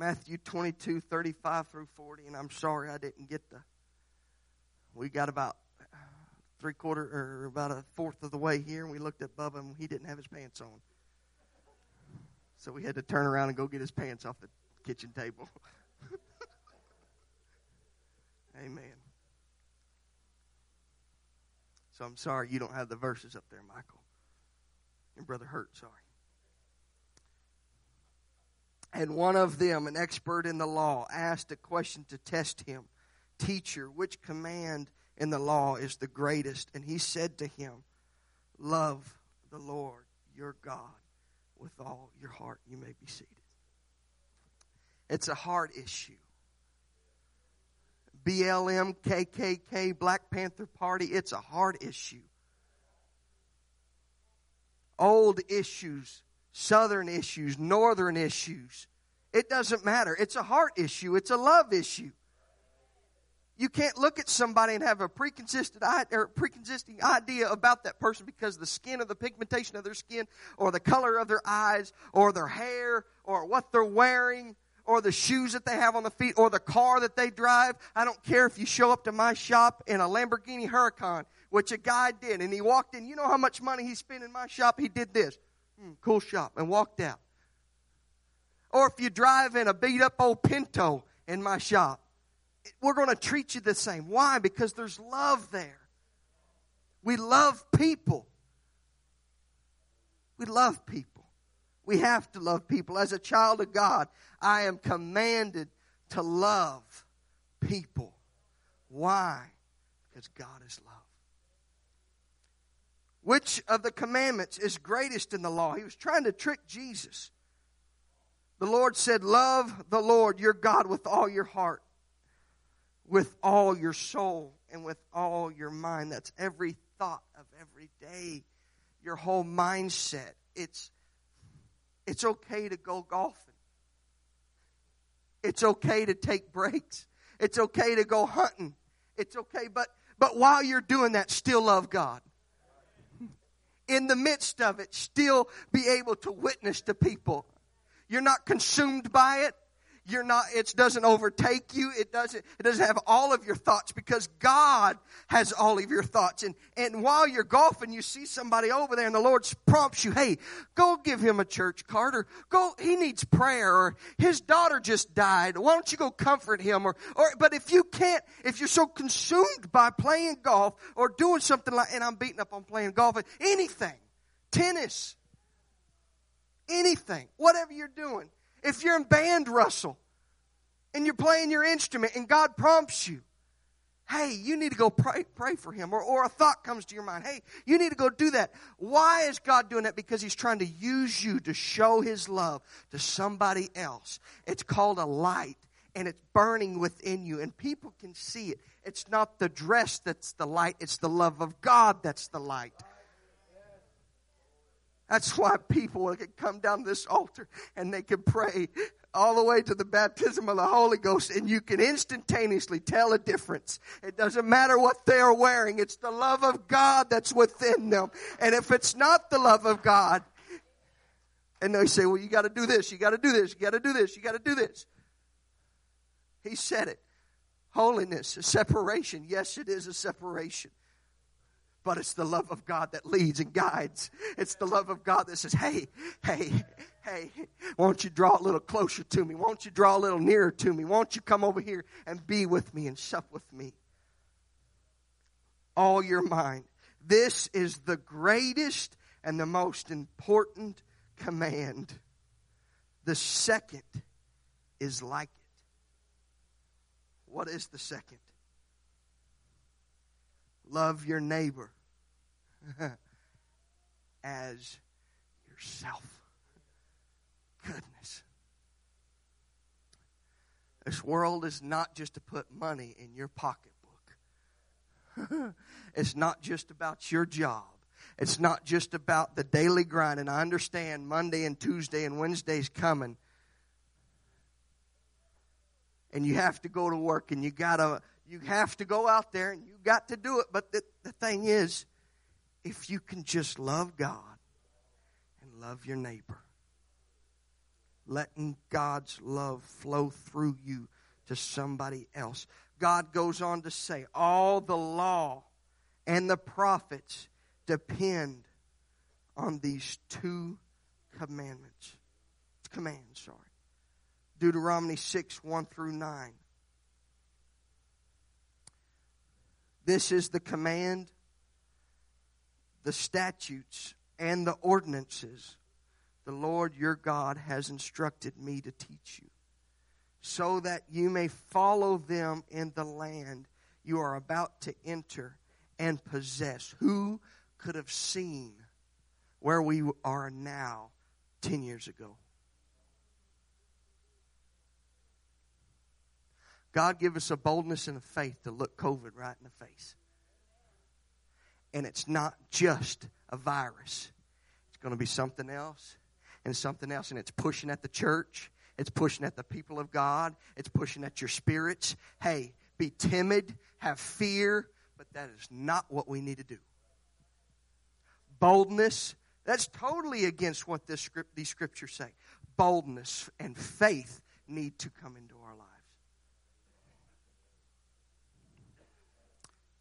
Matthew 22, 35 through 40, and I'm sorry I didn't get the. We got about three quarter or about a fourth of the way here, and we looked at Bubba, and he didn't have his pants on. So we had to turn around and go get his pants off the kitchen table. Amen. So I'm sorry you don't have the verses up there, Michael. Your brother hurt, sorry. And one of them, an expert in the law, asked a question to test him Teacher, which command in the law is the greatest? And he said to him, Love the Lord your God with all your heart. You may be seated. It's a heart issue. BLM, KKK, Black Panther Party, it's a heart issue. Old issues, southern issues, northern issues. It doesn't matter. It's a heart issue, it's a love issue. You can't look at somebody and have a preconceived or idea about that person because the skin or the pigmentation of their skin or the color of their eyes or their hair or what they're wearing or the shoes that they have on the feet or the car that they drive. I don't care if you show up to my shop in a Lamborghini Huracan, which a guy did, and he walked in. You know how much money he spent in my shop? He did this. Hmm, cool shop, and walked out. Or if you drive in a beat up old Pinto in my shop, we're going to treat you the same. Why? Because there's love there. We love people. We love people. We have to love people. As a child of God, I am commanded to love people. Why? Because God is love. Which of the commandments is greatest in the law? He was trying to trick Jesus. The Lord said, Love the Lord your God with all your heart with all your soul and with all your mind. That's every thought of every day, your whole mindset. It's, it's okay to go golfing. It's okay to take breaks. It's okay to go hunting. It's okay, but, but while you're doing that, still love God. In the midst of it, still be able to witness to people. You're not consumed by it you're not it doesn't overtake you. It doesn't it doesn't have all of your thoughts because god has all of your thoughts. And and while you're golfing you see somebody over there and the lord prompts you hey go give him a church card or go he needs prayer or his daughter just died. Why don't you go comfort him? Or or but if you can't if you're so consumed by playing golf or doing something like and i'm beating up on playing golf anything tennis anything whatever you're doing if you're in band, Russell, and you're playing your instrument and God prompts you, hey, you need to go pray, pray for him. Or, or a thought comes to your mind, hey, you need to go do that. Why is God doing that? Because he's trying to use you to show his love to somebody else. It's called a light and it's burning within you and people can see it. It's not the dress that's the light, it's the love of God that's the light. That's why people can come down this altar and they can pray all the way to the baptism of the Holy Ghost and you can instantaneously tell a difference. It doesn't matter what they're wearing. It's the love of God that's within them. And if it's not the love of God, and they say, well, you got to do this, you got to do this, you got to do this, you got to do this. He said it. Holiness, a separation. Yes, it is a separation. But it's the love of God that leads and guides. It's the love of God that says, hey, hey, hey, won't you draw a little closer to me? Won't you draw a little nearer to me? Won't you come over here and be with me and sup with me? All your mind. This is the greatest and the most important command. The second is like it. What is the second? Love your neighbor as yourself. Goodness. This world is not just to put money in your pocketbook. it's not just about your job. It's not just about the daily grind. And I understand Monday and Tuesday and Wednesday's coming. And you have to go to work and you gotta you have to go out there and you got to do it. But the, the thing is, if you can just love God and love your neighbor, letting God's love flow through you to somebody else. God goes on to say, all the law and the prophets depend on these two commandments. Commands, sorry. Deuteronomy 6, 1 through 9. This is the command, the statutes, and the ordinances the Lord your God has instructed me to teach you, so that you may follow them in the land you are about to enter and possess. Who could have seen where we are now 10 years ago? God give us a boldness and a faith to look COVID right in the face. And it's not just a virus. It's going to be something else and something else. And it's pushing at the church. It's pushing at the people of God. It's pushing at your spirits. Hey, be timid, have fear, but that is not what we need to do. Boldness, that's totally against what this script, these scriptures say. Boldness and faith need to come into our lives.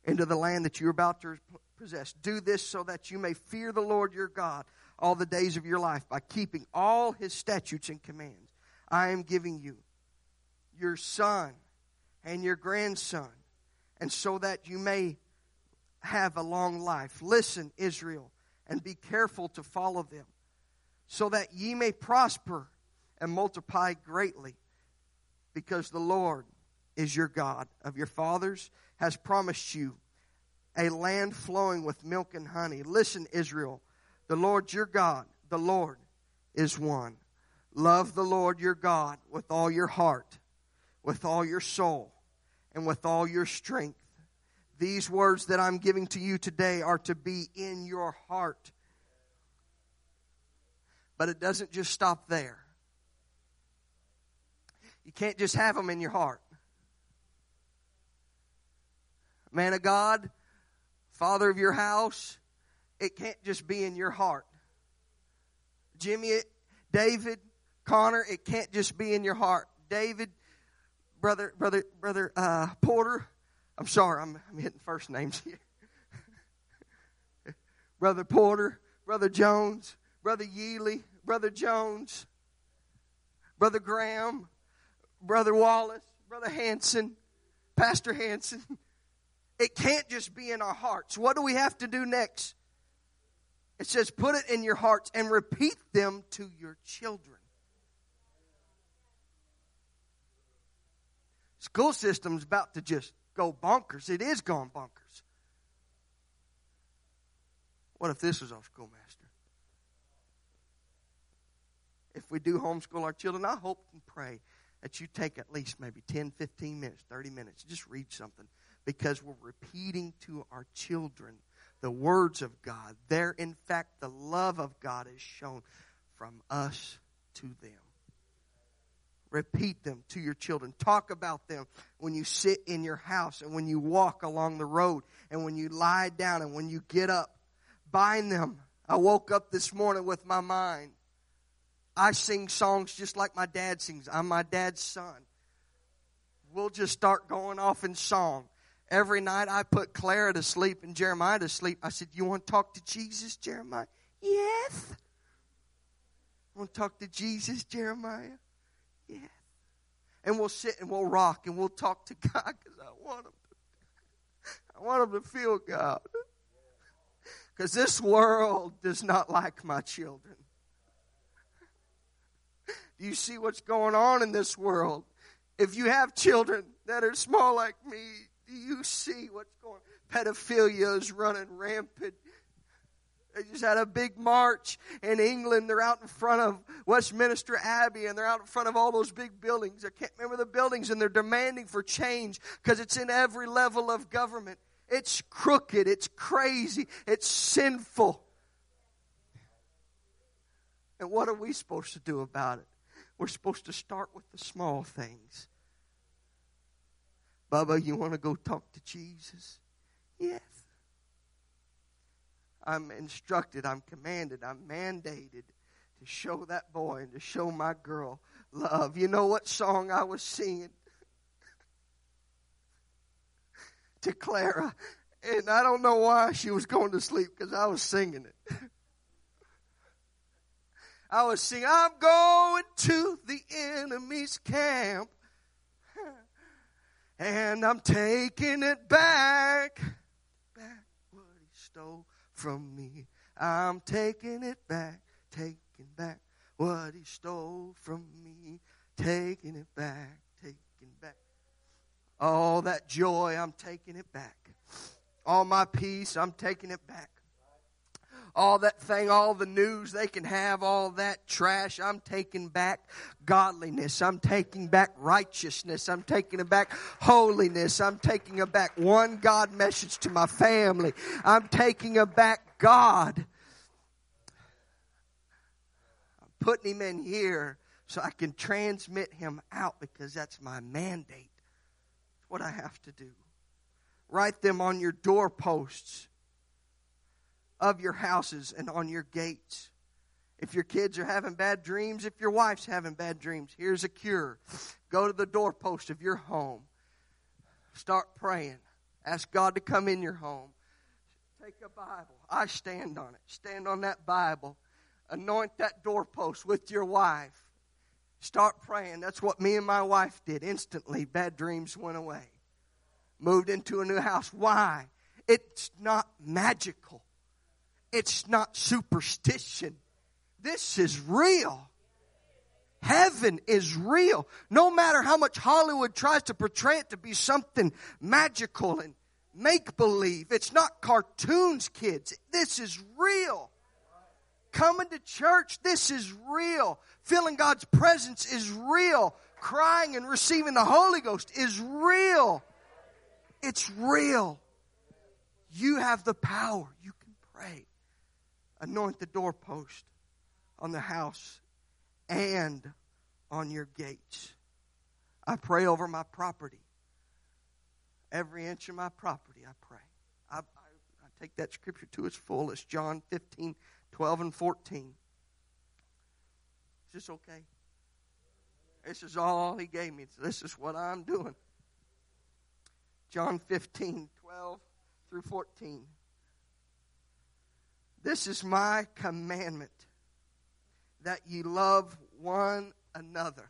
Into the land that you're about to possess. Do this so that you may fear the Lord your God all the days of your life by keeping all his statutes and commands. I am giving you your son and your grandson, and so that you may have a long life. Listen, Israel, and be careful to follow them, so that ye may prosper and multiply greatly, because the Lord is your God of your fathers has promised you a land flowing with milk and honey. Listen, Israel, the Lord your God, the Lord is one. Love the Lord your God with all your heart, with all your soul, and with all your strength. These words that I'm giving to you today are to be in your heart. But it doesn't just stop there. You can't just have them in your heart. Man of God, father of your house, it can't just be in your heart. Jimmy, David, Connor, it can't just be in your heart. David, brother, brother, brother uh, Porter. I'm sorry, I'm, I'm hitting first names here. brother Porter, brother Jones, brother Yealy, brother Jones, brother Graham, brother Wallace, brother Hanson, Pastor Hanson. It can't just be in our hearts. What do we have to do next? It says, put it in your hearts and repeat them to your children. School system's about to just go bonkers. It is gone bonkers. What if this was our schoolmaster? If we do homeschool our children, I hope and pray that you take at least maybe 10, 15 minutes, 30 minutes, just read something because we're repeating to our children the words of God. There, in fact, the love of God is shown from us to them. Repeat them to your children. Talk about them when you sit in your house and when you walk along the road and when you lie down and when you get up. Bind them. I woke up this morning with my mind. I sing songs just like my dad sings. I'm my dad's son. We'll just start going off in song. Every night I put Clara to sleep and Jeremiah to sleep. I said, You want to talk to Jesus, Jeremiah? Yes. Want to talk to Jesus, Jeremiah? Yes. And we'll sit and we'll rock and we'll talk to God because I want him to, I want him to feel God. Because this world does not like my children. Do you see what's going on in this world? If you have children that are small like me, do you see what's going on? Pedophilia is running rampant. They just had a big march in England. They're out in front of Westminster Abbey and they're out in front of all those big buildings. I can't remember the buildings and they're demanding for change because it's in every level of government. It's crooked. It's crazy. It's sinful. And what are we supposed to do about it? We're supposed to start with the small things. Bubba, you want to go talk to Jesus? Yes. I'm instructed, I'm commanded, I'm mandated to show that boy and to show my girl love. You know what song I was singing? to Clara. And I don't know why she was going to sleep because I was singing it. I was singing, I'm going to the enemy's camp and I'm taking it back. Back what he stole from me. I'm taking it back, taking back what he stole from me. Taking it back, taking back. All that joy, I'm taking it back. All my peace, I'm taking it back all that thing, all the news they can have, all that trash. I'm taking back godliness. I'm taking back righteousness. I'm taking back holiness. I'm taking back one God message to my family. I'm taking back God. I'm putting him in here so I can transmit him out because that's my mandate. what I have to do. Write them on your doorposts of your houses and on your gates. If your kids are having bad dreams, if your wife's having bad dreams, here's a cure. Go to the doorpost of your home. Start praying. Ask God to come in your home. Take a Bible. I stand on it. Stand on that Bible. Anoint that doorpost with your wife. Start praying. That's what me and my wife did. Instantly, bad dreams went away. Moved into a new house. Why? It's not magical. It's not superstition. This is real. Heaven is real. No matter how much Hollywood tries to portray it to be something magical and make believe, it's not cartoons, kids. This is real. Coming to church, this is real. Feeling God's presence is real. Crying and receiving the Holy Ghost is real. It's real. You have the power. You can pray anoint the doorpost on the house and on your gates. I pray over my property. Every inch of my property, I pray. I, I, I take that scripture to its fullest John 15, 12, and 14. Is this okay? This is all he gave me. This is what I'm doing. John 15, 12 through 14. This is my commandment that ye love one another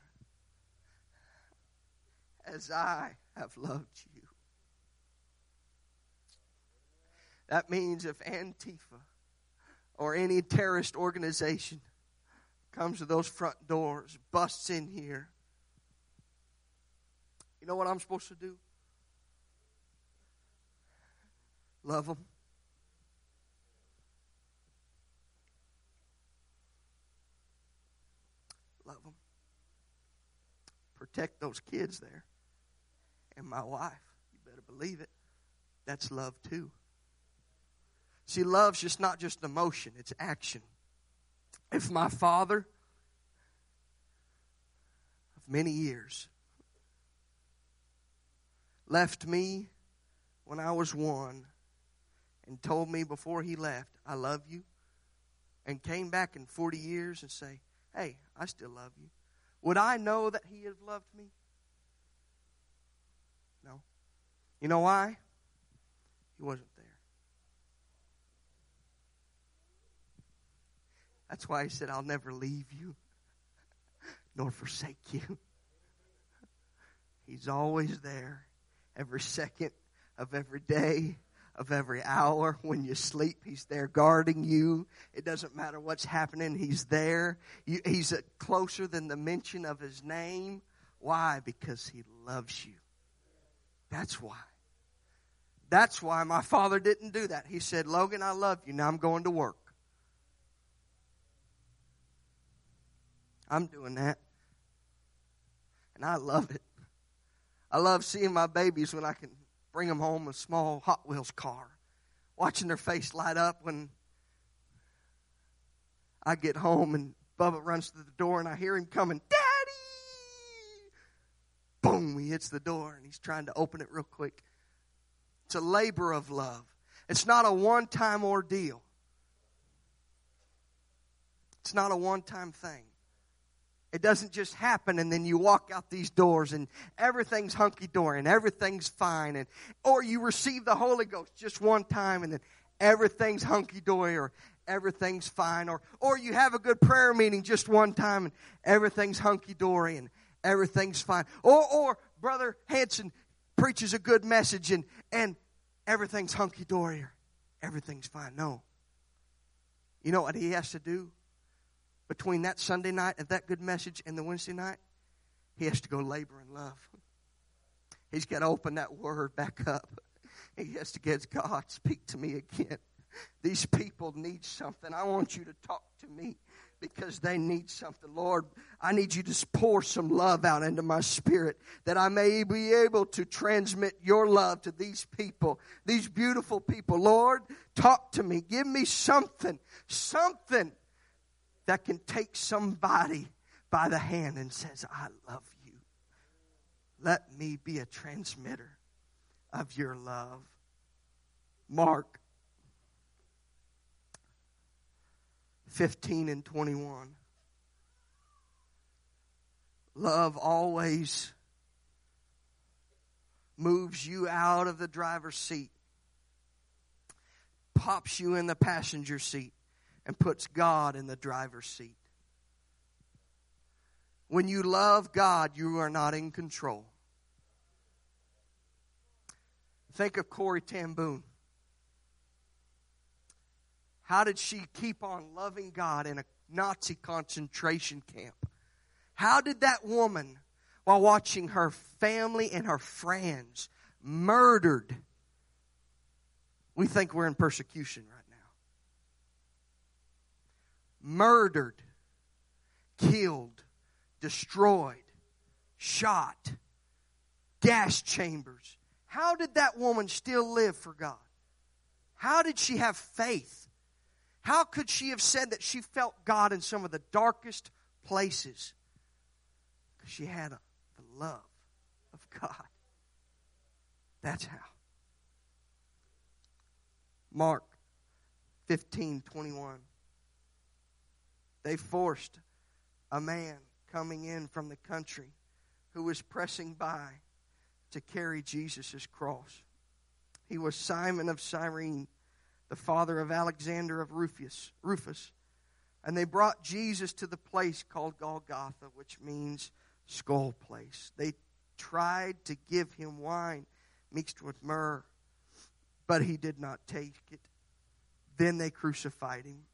as I have loved you. That means if Antifa or any terrorist organization comes to those front doors, busts in here, you know what I'm supposed to do? Love them. love them. Protect those kids there. And my wife, you better believe it, that's love too. See, love's just not just emotion, it's action. If my father of many years left me when I was one and told me before he left, I love you, and came back in 40 years and say, hey, I still love you. Would I know that he had loved me? No. You know why? He wasn't there. That's why he said, I'll never leave you nor forsake you. He's always there every second of every day of every hour. When you sleep, He's there guarding you. It doesn't matter what's happening, He's there. He's closer than the mention of His name. Why? Because He loves you. That's why. That's why my father didn't do that. He said, Logan, I love you. Now I'm going to work. I'm doing that. And I love it. I love seeing my babies when I can bring them home a small Hot Wheels car, watching their face light up when I get home and Bubba runs to the door and I hear him coming, Daddy! Boom, he hits the door and he's trying to open it real quick. It's a labor of love. It's not a one time ordeal. It's not a one time thing. It doesn't just happen and then you walk out these doors and everything's hunky dory and everything's fine and or you receive the Holy Ghost just one time and then everything's hunky dory or everything's fine or or you have a good prayer meeting just one time and everything's hunky dory and everything's fine. Or or brother Hanson preaches a good message and and everything's hunky dory or everything's fine. No. You know what he has to do? Between that Sunday night of that good message and the Wednesday night, he has to go labor in love. He's got to open that word back up. He has to get God, speak to me again. These people need something. I want you to talk to me because they need something. Lord, I need you to pour some love out into my spirit that I may be able to transmit your love to these people, these beautiful people. Lord, talk to me. Give me something, something that can take somebody by the hand and says, I love you. Let me be a transmitter of your love. Mark 15 and 21. Love always moves you out of the driver's seat, pops you in the passenger seat, and puts God in the driver's seat. When you love God, you are not in control. Think of Corrie ten Boom. How did she keep on loving God in a Nazi concentration camp? How did that woman, while watching her family and her friends murdered, we think we're in persecution right murdered, killed, destroyed, shot, gas chambers. How did that woman still live for God? How did she have faith? How could she have said that she felt God in some of the darkest places? Because she had a, the love of God. That's how. Mark 15 21 they forced a man coming in from the country who was pressing by to carry Jesus' cross. He was Simon of Cyrene, the father of Alexander of Rufus. Rufus. And they brought Jesus to the place called Golgotha, which means skull place. They tried to give him wine mixed with myrrh, but he did not take it. Then they crucified him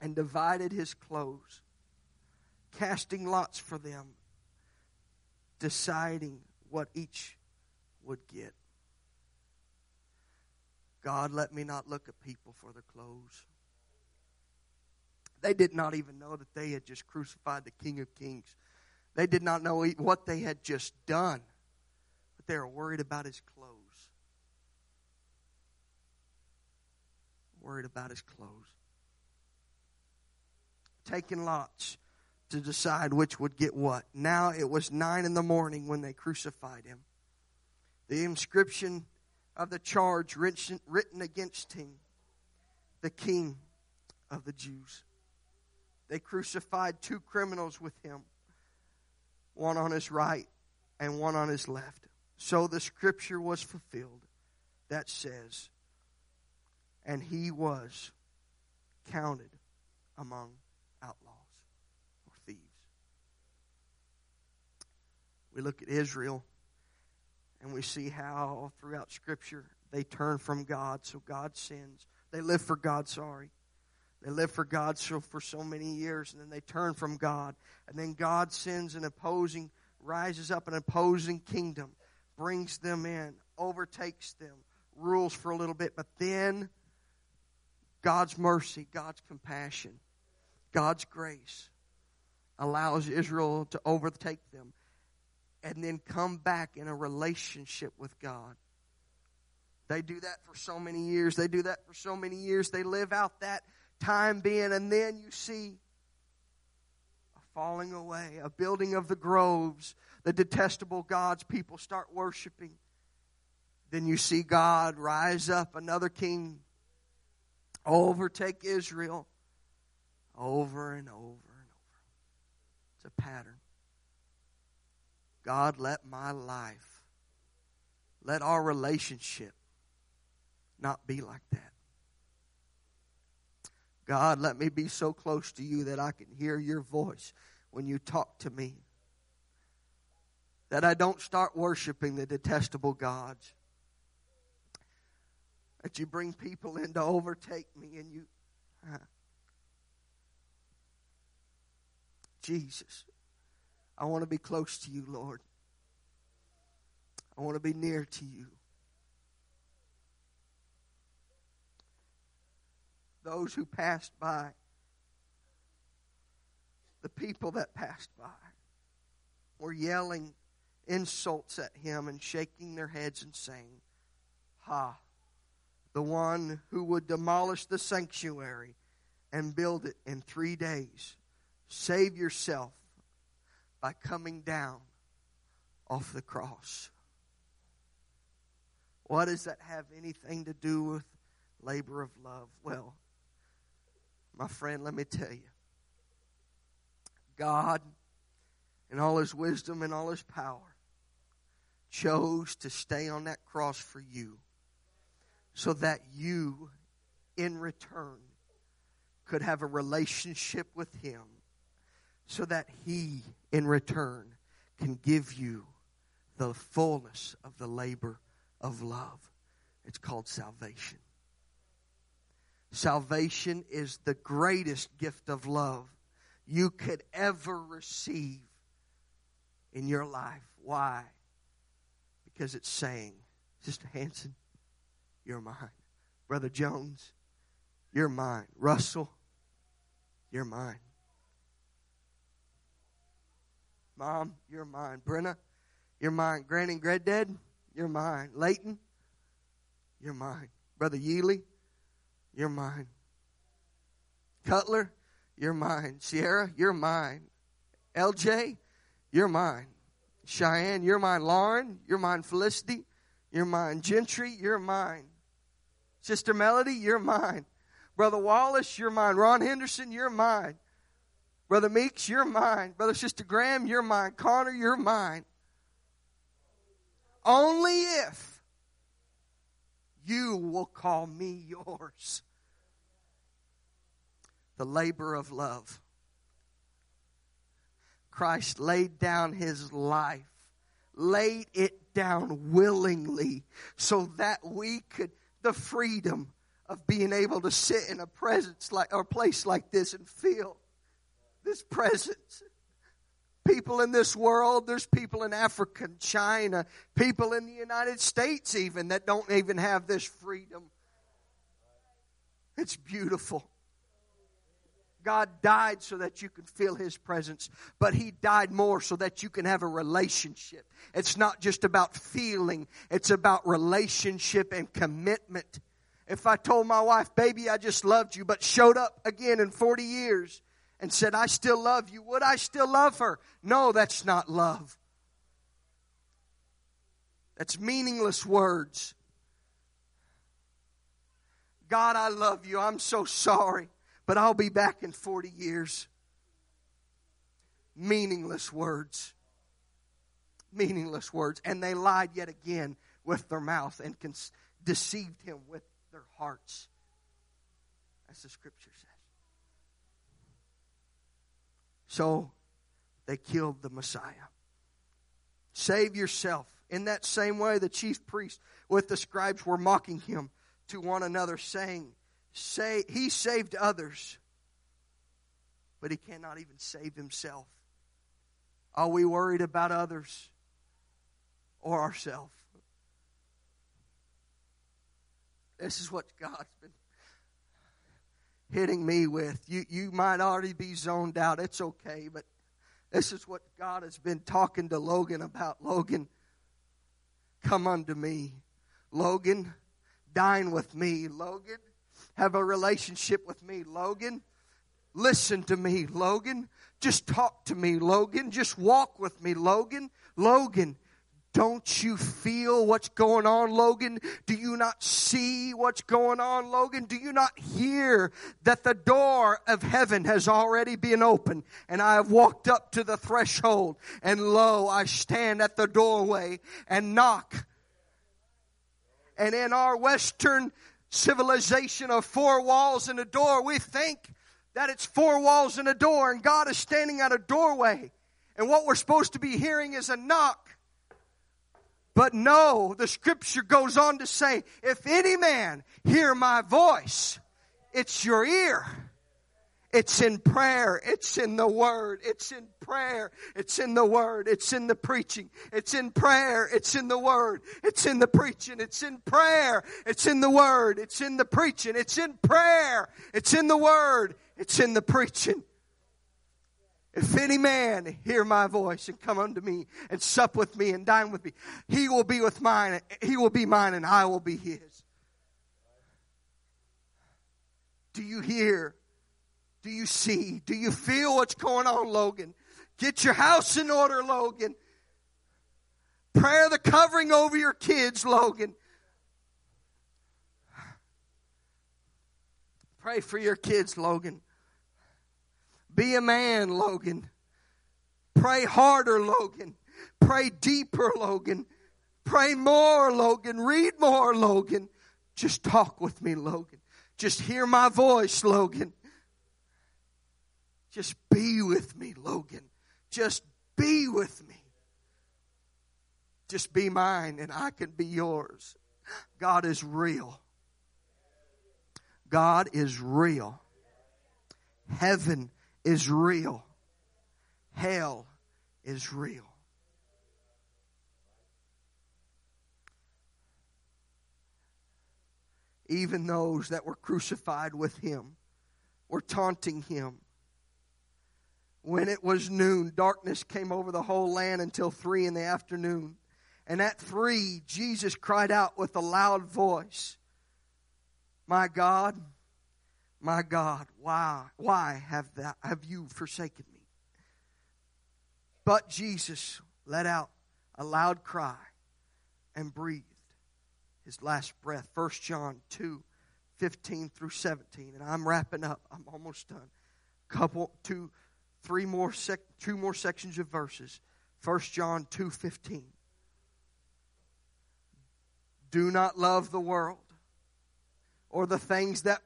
and divided his clothes, casting lots for them, deciding what each would get. God, let me not look at people for their clothes. They did not even know that they had just crucified the King of Kings. They did not know what they had just done, but they were worried about his clothes. Worried about his clothes taking lots to decide which would get what. Now it was nine in the morning when they crucified him. The inscription of the charge written against him, the king of the Jews. They crucified two criminals with him, one on his right and one on his left. So the scripture was fulfilled that says, and he was counted among we look at Israel and we see how throughout Scripture they turn from God, so God sins. They live for God, sorry. They live for God so, for so many years, and then they turn from God. And then God sends an opposing, rises up an opposing kingdom, brings them in, overtakes them, rules for a little bit. But then God's mercy, God's compassion, God's grace allows Israel to overtake them and then come back in a relationship with God. They do that for so many years. They do that for so many years. They live out that time being, and then you see a falling away, a building of the groves, the detestable gods people start worshiping. Then you see God rise up, another king, overtake Israel, over and over and over. It's a pattern. God, let my life, let our relationship not be like that. God, let me be so close to you that I can hear your voice when you talk to me. That I don't start worshiping the detestable gods. That you bring people in to overtake me and you. Jesus, I want to be close to you, Lord. I want to be near to you. Those who passed by, the people that passed by, were yelling insults at him and shaking their heads and saying, Ha, the one who would demolish the sanctuary and build it in three days Save yourself by coming down off the cross. What does that have anything to do with labor of love? Well, my friend, let me tell you. God, in all his wisdom and all his power, chose to stay on that cross for you so that you, in return, could have a relationship with him so that He, in return, can give you the fullness of the labor of love. It's called salvation. Salvation is the greatest gift of love you could ever receive in your life. Why? Because it's saying, Sister Hanson, you're mine. Brother Jones, you're mine. Russell, you're mine. Mom, you're mine. Brenna, you're mine. Granny and Granddad, you're mine. Leighton, you're mine. Brother Yealy, you're mine. Cutler, you're mine. Sierra, you're mine. LJ, you're mine. Cheyenne, you're mine. Lauren, you're mine. Felicity, you're mine. Gentry, you're mine. Sister Melody, you're mine. Brother Wallace, you're mine. Ron Henderson, you're mine. Brother Meeks, you're mine. Brother Sister Graham, you're mine. Connor, you're mine. Only if you will call me yours. The labor of love. Christ laid down his life, laid it down willingly so that we could, the freedom of being able to sit in a presence like, or place like this and feel this presence. People in this world, there's people in Africa and China, people in the United States even that don't even have this freedom. It's beautiful. God died so that you can feel His presence, but He died more so that you can have a relationship. It's not just about feeling, it's about relationship and commitment. If I told my wife, baby, I just loved you, but showed up again in 40 years, and said, I still love you, would I still love her? No, that's not love. That's meaningless words. God, I love you. I'm so sorry, but I'll be back in 40 years. Meaningless words. Meaningless words. And they lied yet again with their mouth and deceived him with their hearts. As the scripture says. So they killed the Messiah. Save yourself. In that same way, the chief priests with the scribes were mocking him to one another, saying, Say he saved others, but he cannot even save himself. Are we worried about others or ourselves? This is what God's been hitting me with. You, you might already be zoned out. It's okay, but this is what God has been talking to Logan about. Logan, come unto me. Logan, dine with me. Logan, have a relationship with me. Logan, listen to me. Logan, just talk to me. Logan, just walk with me. Logan, Logan, Don't you feel what's going on, Logan? Do you not see what's going on, Logan? Do you not hear that the door of heaven has already been opened and I have walked up to the threshold and lo, I stand at the doorway and knock. And in our Western civilization of four walls and a door, we think that it's four walls and a door and God is standing at a doorway. And what we're supposed to be hearing is a knock. But no, the scripture goes on to say, if any man hear my voice, it's your ear. It's in prayer. It's in the word. It's in prayer. It's in the word. It's in the preaching. It's in prayer. It's in the word. It's in the preaching. It's in prayer. It's in the word. It's in the preaching. It's in prayer. It's in the word. It's in the preaching. If any man hear my voice and come unto me and sup with me and dine with me, he will be with mine, he will be mine and I will be his. Do you hear? Do you see? Do you feel what's going on, Logan? Get your house in order, Logan. Prayer the covering over your kids, Logan. Pray for your kids, Logan. Be a man, Logan. Pray harder, Logan. Pray deeper, Logan. Pray more, Logan. Read more, Logan. Just talk with me, Logan. Just hear my voice, Logan. Just be with me, Logan. Just be with me. Just be mine and I can be yours. God is real. God is real. Heaven is real. Hell is real. Even those that were crucified with him were taunting him. When it was noon, darkness came over the whole land until three in the afternoon. And at three, Jesus cried out with a loud voice, My God, my God, why, why have, that, have you forsaken me? But Jesus let out a loud cry and breathed his last breath. 1 John 2 15 through 17. And I'm wrapping up. I'm almost done. Couple, two, three more, sec, two more sections of verses. 1 John 2 15. Do not love the world or the things that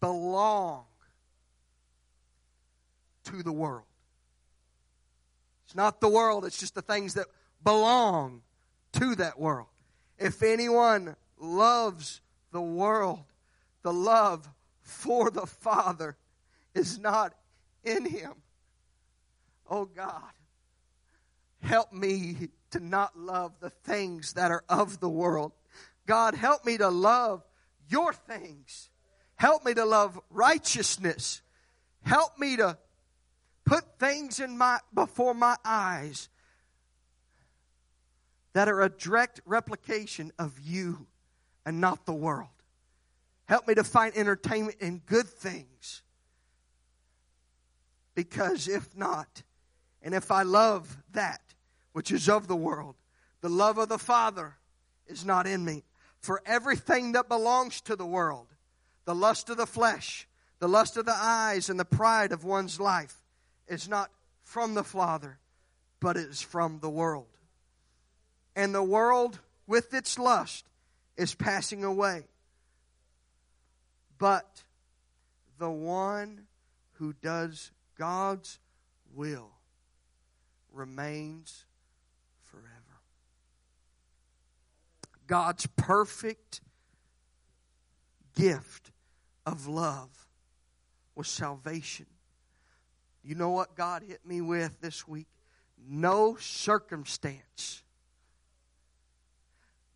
belong to the world. It's not the world, it's just the things that belong to that world. If anyone loves the world, the love for the Father is not in him. Oh God, help me to not love the things that are of the world. God, help me to love your things Help me to love righteousness. Help me to put things in my before my eyes that are a direct replication of you and not the world. Help me to find entertainment in good things. Because if not, and if I love that which is of the world, the love of the Father is not in me. For everything that belongs to the world, the lust of the flesh, the lust of the eyes, and the pride of one's life is not from the Father, but is from the world. And the world with its lust is passing away. But the one who does God's will remains forever. God's perfect gift of love was salvation. You know what God hit me with this week? No circumstance,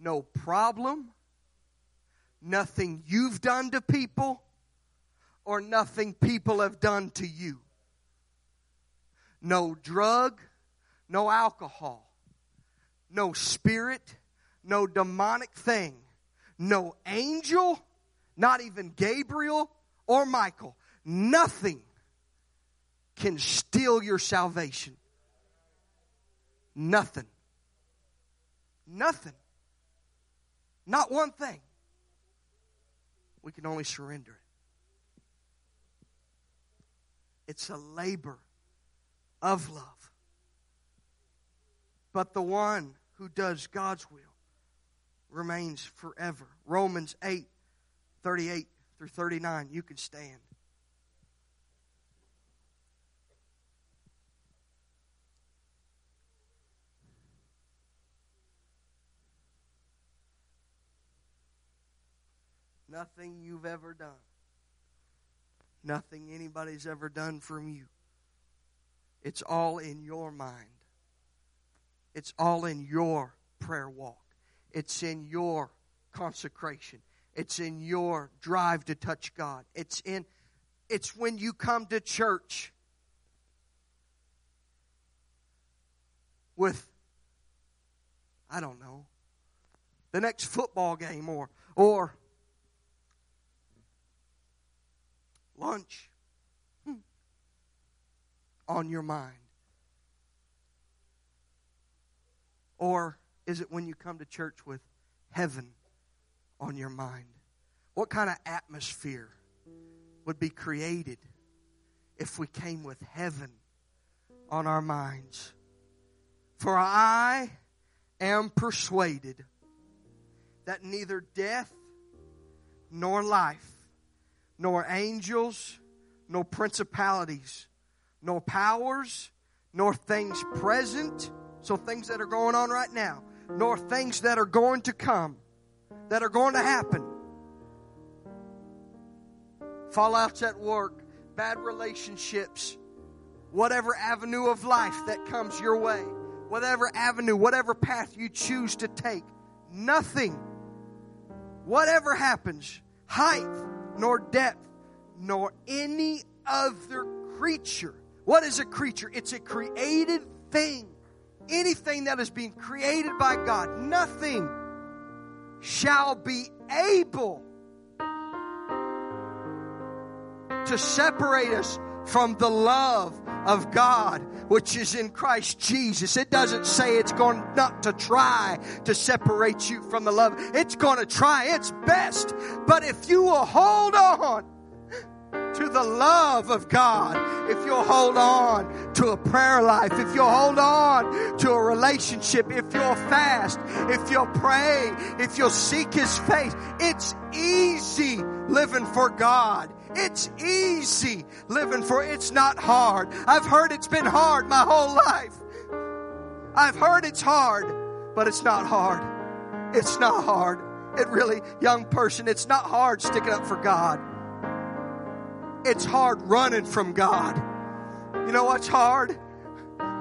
no problem, nothing you've done to people, or nothing people have done to you. No drug, no alcohol, no spirit, no demonic thing, no angel not even Gabriel or Michael. Nothing can steal your salvation. Nothing. Nothing. Not one thing. We can only surrender it. It's a labor of love. But the one who does God's will remains forever. Romans 8 38 through 39. You can stand. Nothing you've ever done, nothing anybody's ever done from you. It's all in your mind. It's all in your prayer walk. It's in your consecration. It's in your drive to touch God. It's in it's when you come to church with I don't know the next football game or or lunch hmm, on your mind? Or is it when you come to church with heaven on your mind? What kind of atmosphere would be created if we came with heaven on our minds? For I am persuaded that neither death nor life nor angels, nor principalities, nor powers, nor things present, so things that are going on right now, nor things that are going to come, that are going to happen. Fallouts at work, bad relationships, whatever avenue of life that comes your way, whatever avenue, whatever path you choose to take, nothing, whatever happens, height, nor depth, nor any other creature. What is a creature? It's a created thing. Anything that is being created by God, nothing shall be able to separate us from the love of God which is in Christ Jesus. It doesn't say it's going not to try to separate you from the love. It's going to try its best. But if you will hold on to the love of God, if you'll hold on to a prayer life, if you'll hold on to a relationship, if you'll fast, if you'll pray, if you'll seek His face, it's easy living for God. It's easy living for it's not hard. I've heard it's been hard my whole life. I've heard it's hard, but it's not hard. It's not hard. It really, young person, it's not hard sticking up for God. It's hard running from God. You know what's hard?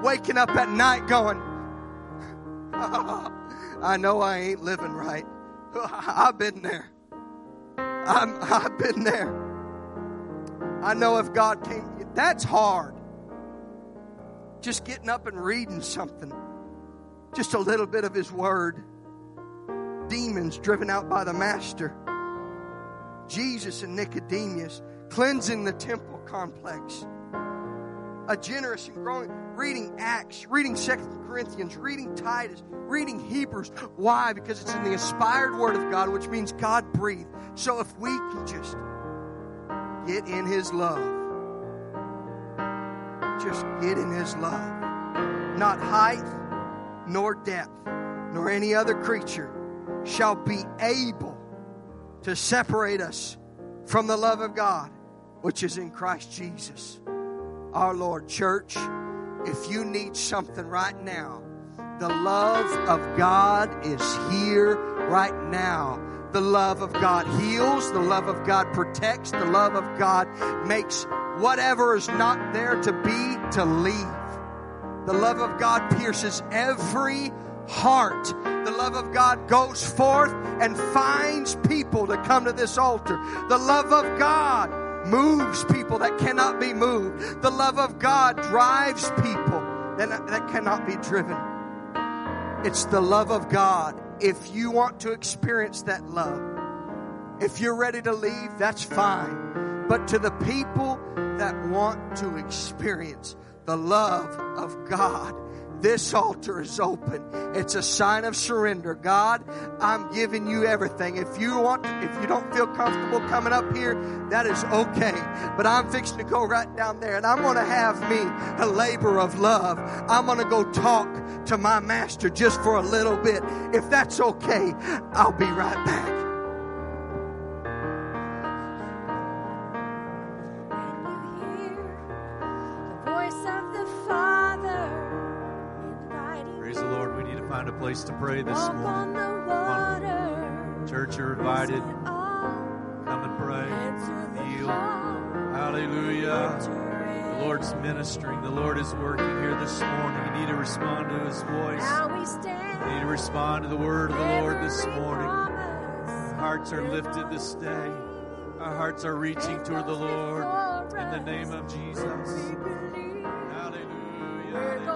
Waking up at night going, I know I ain't living right. I've been there. I'm, I've been there. I know if God came, that's hard. Just getting up and reading something, just a little bit of His Word. Demons driven out by the Master. Jesus and Nicodemus cleansing the temple complex. A generous and growing, reading Acts, reading Second Corinthians, reading Titus, reading Hebrews. Why? Because it's in the inspired Word of God, which means God breathed. So if we can just Get in His love. Just get in His love. Not height, nor depth, nor any other creature shall be able to separate us from the love of God, which is in Christ Jesus, our Lord. Church, if you need something right now, the love of God is here right now the love of God heals, the love of God protects, the love of God makes whatever is not there to be to leave. The love of God pierces every heart. The love of God goes forth and finds people to come to this altar. The love of God moves people that cannot be moved. The love of God drives people that, that cannot be driven. It's the love of God if you want to experience that love. If you're ready to leave, that's fine. But to the people that want to experience the love of God, this altar is open. It's a sign of surrender. God, I'm giving you everything. If you want, if you don't feel comfortable coming up here, that is okay. But I'm fixing to go right down there and I'm going to have me a labor of love. I'm going to go talk to my master just for a little bit. If that's okay, I'll be right back. Place to pray this morning. Church, you're invited. Come and pray. Hallelujah. The Lord's ministering. The Lord is working here this morning. You need to respond to His voice. You need to respond to the word of the Lord this morning. Our hearts are lifted this day. Our hearts are reaching toward the Lord in the name of Jesus. Hallelujah.